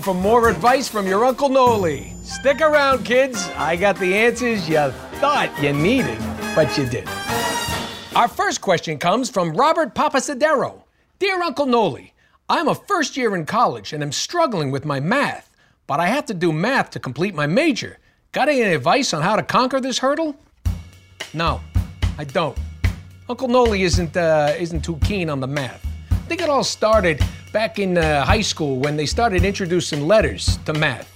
Time for more advice from your Uncle Noli. Stick around, kids. I got the answers you thought you needed, but you didn't. Our first question comes from Robert Papasadero. Dear Uncle Noli, I'm a first year in college and am struggling with my math, but I have to do math to complete my major. Got any advice on how to conquer this hurdle? No, I don't. Uncle Noli isn't uh, isn't too keen on the math. I think it all started back in uh, high school when they started introducing letters to math.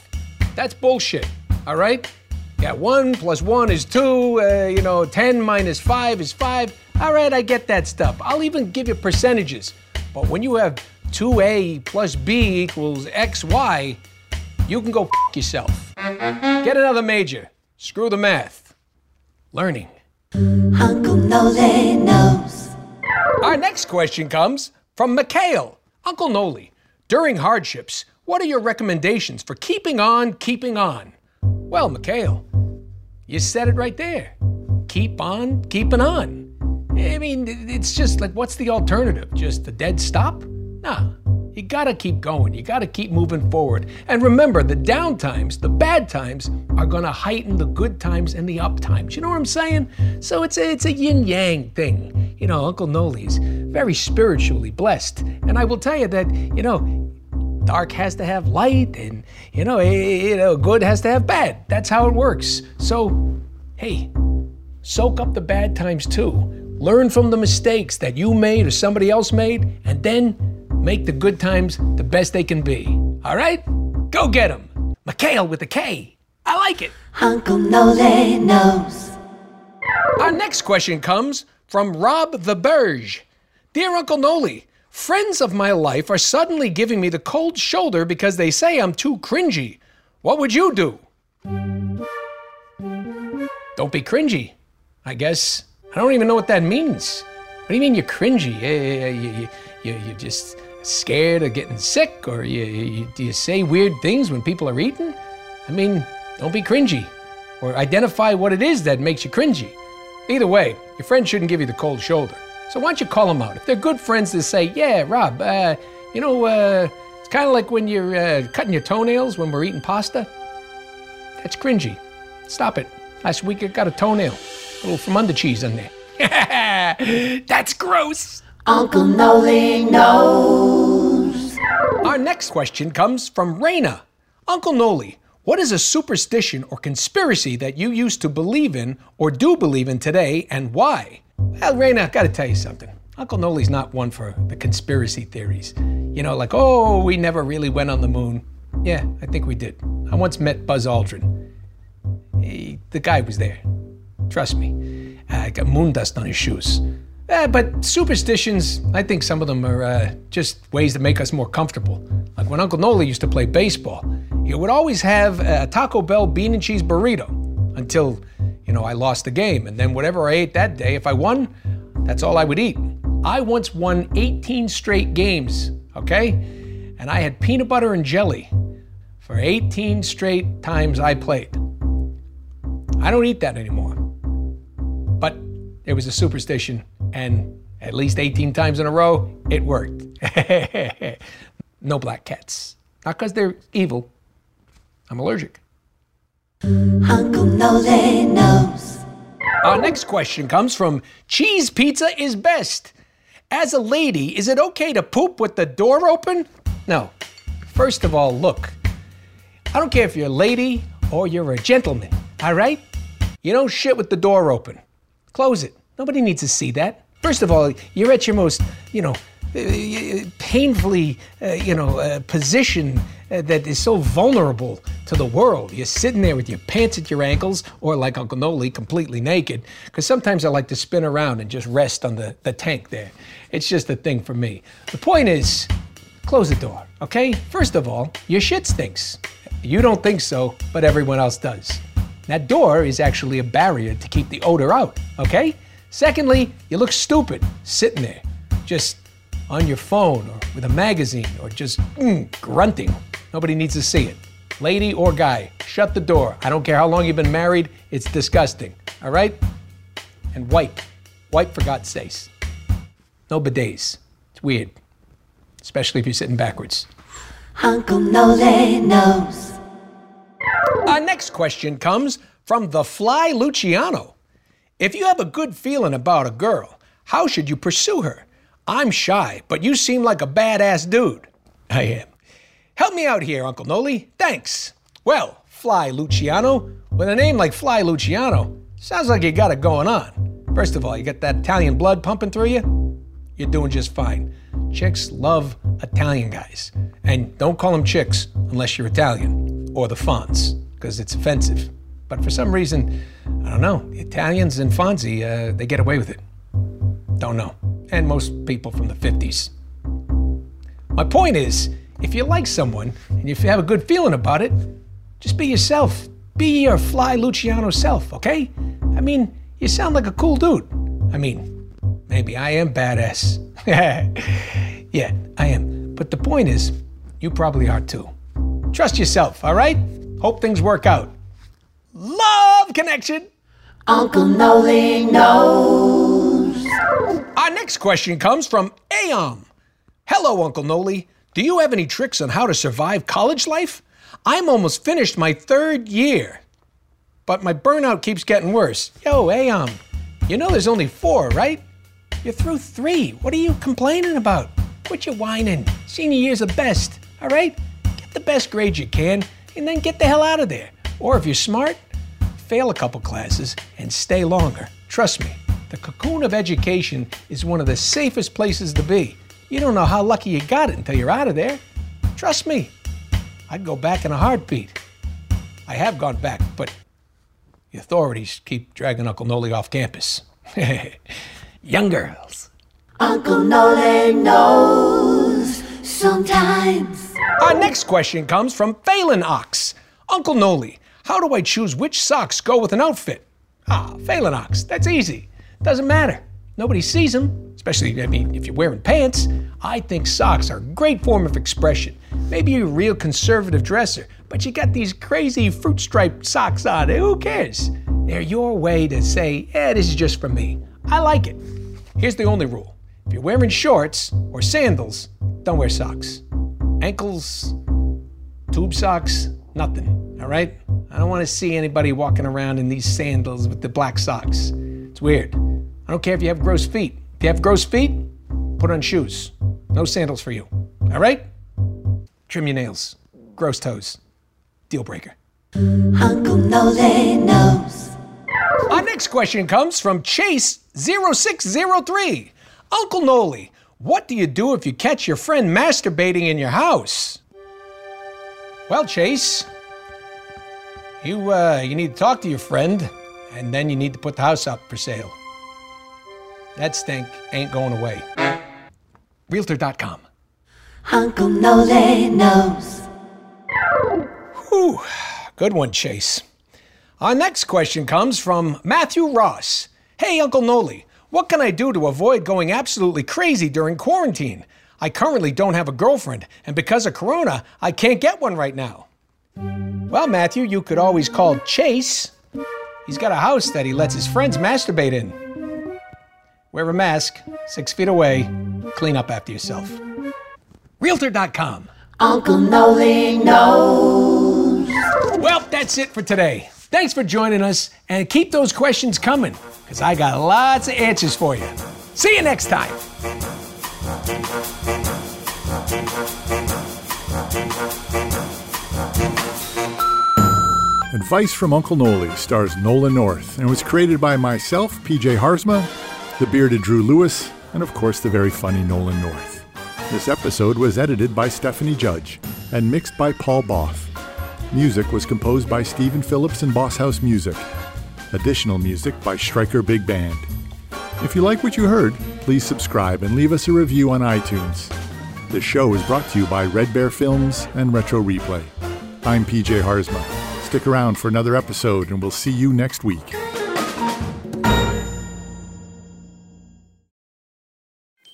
That's bullshit, all right? Yeah, one plus one is two, uh, you know, 10 minus five is five. All right, I get that stuff. I'll even give you percentages. But when you have 2a plus b equals xy, you can go f- yourself. Get another major. Screw the math. Learning. Uncle Noli knows. Our next question comes from Mikhail. Uncle Noli, during hardships, what are your recommendations for keeping on keeping on? Well, Mikhail, you said it right there. Keep on keeping on. I mean, it's just like, what's the alternative? Just a dead stop? Nah. You gotta keep going. You gotta keep moving forward. And remember, the down times, the bad times, are gonna heighten the good times and the up times. You know what I'm saying? So it's a, it's a yin yang thing. You know, Uncle Noli's very spiritually blessed. And I will tell you that, you know, dark has to have light and, you know, eh, you know, good has to have bad. That's how it works. So, hey, soak up the bad times too. Learn from the mistakes that you made or somebody else made, and then make the good times the best they can be. All right? Go get 'em. Mikhail with a K. I like it. Uncle Noli knows. Our next question comes from Rob the Burge. Dear Uncle Noli, friends of my life are suddenly giving me the cold shoulder because they say I'm too cringy. What would you do? Don't be cringy. I guess. I don't even know what that means. What do you mean you're cringy? You, you, you, you're just scared of getting sick, or you, you, do you say weird things when people are eating? I mean, don't be cringy, or identify what it is that makes you cringy. Either way, your friend shouldn't give you the cold shoulder. So why don't you call them out? If they're good friends to say, yeah, Rob, uh, you know, uh, it's kind of like when you're uh, cutting your toenails when we're eating pasta. That's cringy. Stop it. Last week I got a toenail, a little from under cheese in there. That's gross. Uncle Noli knows. Our next question comes from Raina. Uncle Noli, what is a superstition or conspiracy that you used to believe in or do believe in today and why? Well, Raina, I gotta tell you something. Uncle Noli's not one for the conspiracy theories. You know, like, oh, we never really went on the moon. Yeah, I think we did. I once met Buzz Aldrin. He, the guy was there. Trust me. I got moon dust on his shoes. Uh, but superstitions, I think some of them are uh, just ways to make us more comfortable. Like when Uncle Noli used to play baseball, he would always have a Taco Bell bean and cheese burrito until, you know, I lost the game. And then whatever I ate that day, if I won, that's all I would eat. I once won 18 straight games, okay? And I had peanut butter and jelly for 18 straight times I played. I don't eat that anymore. But it was a superstition, and at least 18 times in a row, it worked. no black cats. Not because they're evil, I'm allergic. Uncle Noli knows. Our next question comes from Cheese Pizza is Best. As a lady, is it okay to poop with the door open? No. First of all, look. I don't care if you're a lady or you're a gentleman, all right? You don't shit with the door open. Close it. Nobody needs to see that. First of all, you're at your most, you know, painfully, uh, you know, uh, position uh, that is so vulnerable to the world. You're sitting there with your pants at your ankles, or like Uncle Noli, completely naked. Because sometimes I like to spin around and just rest on the, the tank there. It's just a thing for me. The point is, close the door, okay? First of all, your shit stinks. You don't think so, but everyone else does. That door is actually a barrier to keep the odor out, okay? Secondly, you look stupid sitting there, just on your phone or with a magazine or just mm, grunting. Nobody needs to see it. Lady or guy, shut the door. I don't care how long you've been married, it's disgusting, all right? And wipe. Wipe for God's sakes. No bidets. It's weird, especially if you're sitting backwards. Uncle Noli knows. Our next question comes from the Fly Luciano. If you have a good feeling about a girl, how should you pursue her? I'm shy, but you seem like a badass dude. I am. Help me out here, Uncle Noli. Thanks. Well, Fly Luciano, with a name like Fly Luciano, sounds like you got it going on. First of all, you got that Italian blood pumping through you? You're doing just fine. Chicks love Italian guys. And don't call them chicks unless you're Italian, or the Fonz, because it's offensive. But for some reason, I don't know, Italians and Fonzie, uh, they get away with it. Don't know. And most people from the 50s. My point is, if you like someone and if you have a good feeling about it, just be yourself. Be your fly Luciano self, okay? I mean, you sound like a cool dude. I mean, maybe I am badass. yeah, I am. But the point is, you probably are too. Trust yourself, all right? Hope things work out. Love connection. Uncle Noli knows. Our next question comes from Aom. Hello, Uncle Noli. Do you have any tricks on how to survive college life? I'm almost finished my third year, but my burnout keeps getting worse. Yo, Aom, you know there's only four, right? You're through three. What are you complaining about? Quit your whining. Senior year's the best, all right? Get the best grades you can, and then get the hell out of there. Or if you're smart, fail a couple classes and stay longer. Trust me, the cocoon of education is one of the safest places to be. You don't know how lucky you got it until you're out of there. Trust me, I'd go back in a heartbeat. I have gone back, but the authorities keep dragging Uncle Noli off campus. Young girls. Uncle Noli knows. Sometimes. Our next question comes from Phelan Ox. Uncle Noli, how do I choose which socks go with an outfit? Ah, Phelan Ox, that's easy. Doesn't matter. Nobody sees them, especially, I mean, if you're wearing pants. I think socks are a great form of expression. Maybe you're a real conservative dresser, but you got these crazy fruit striped socks on. Eh? Who cares? They're your way to say, yeah, this is just for me. I like it. Here's the only rule if you're wearing shorts or sandals, don't wear socks. Ankles, tube socks, nothing. All right? I don't want to see anybody walking around in these sandals with the black socks. It's weird. I don't care if you have gross feet. If you have gross feet, put on shoes. No sandals for you. All right? Trim your nails. Gross toes. Deal breaker. Uncle Noli knows. Our next question comes from Chase0603. Uncle Noli, what do you do if you catch your friend masturbating in your house? Well, Chase, you uh, you need to talk to your friend, and then you need to put the house up for sale. That stink ain't going away. Realtor.com. Uncle Noli knows. Whew, good one, Chase. Our next question comes from Matthew Ross. Hey, Uncle Noli, what can I do to avoid going absolutely crazy during quarantine? I currently don't have a girlfriend, and because of Corona, I can't get one right now. Well, Matthew, you could always call Chase. He's got a house that he lets his friends masturbate in. Wear a mask, six feet away, clean up after yourself. Realtor.com. Uncle Noli knows. Well, that's it for today. Thanks for joining us, and keep those questions coming, because I got lots of answers for you. See you next time. Advice from Uncle Noli stars Nolan North and was created by myself, PJ Haarsma, the bearded Drew Lewis, and of course the very funny Nolan North. This episode was edited by Stephanie Judge and mixed by Paul Both. Music was composed by Stephen Phillips and Boss House Music. Additional music by Stryker Big Band. If you like what you heard, please subscribe and leave us a review on iTunes. The show is brought to you by Red Bear Films and Retro Replay. I'm PJ Haarsma. Stick around for another episode, and we'll see you next week.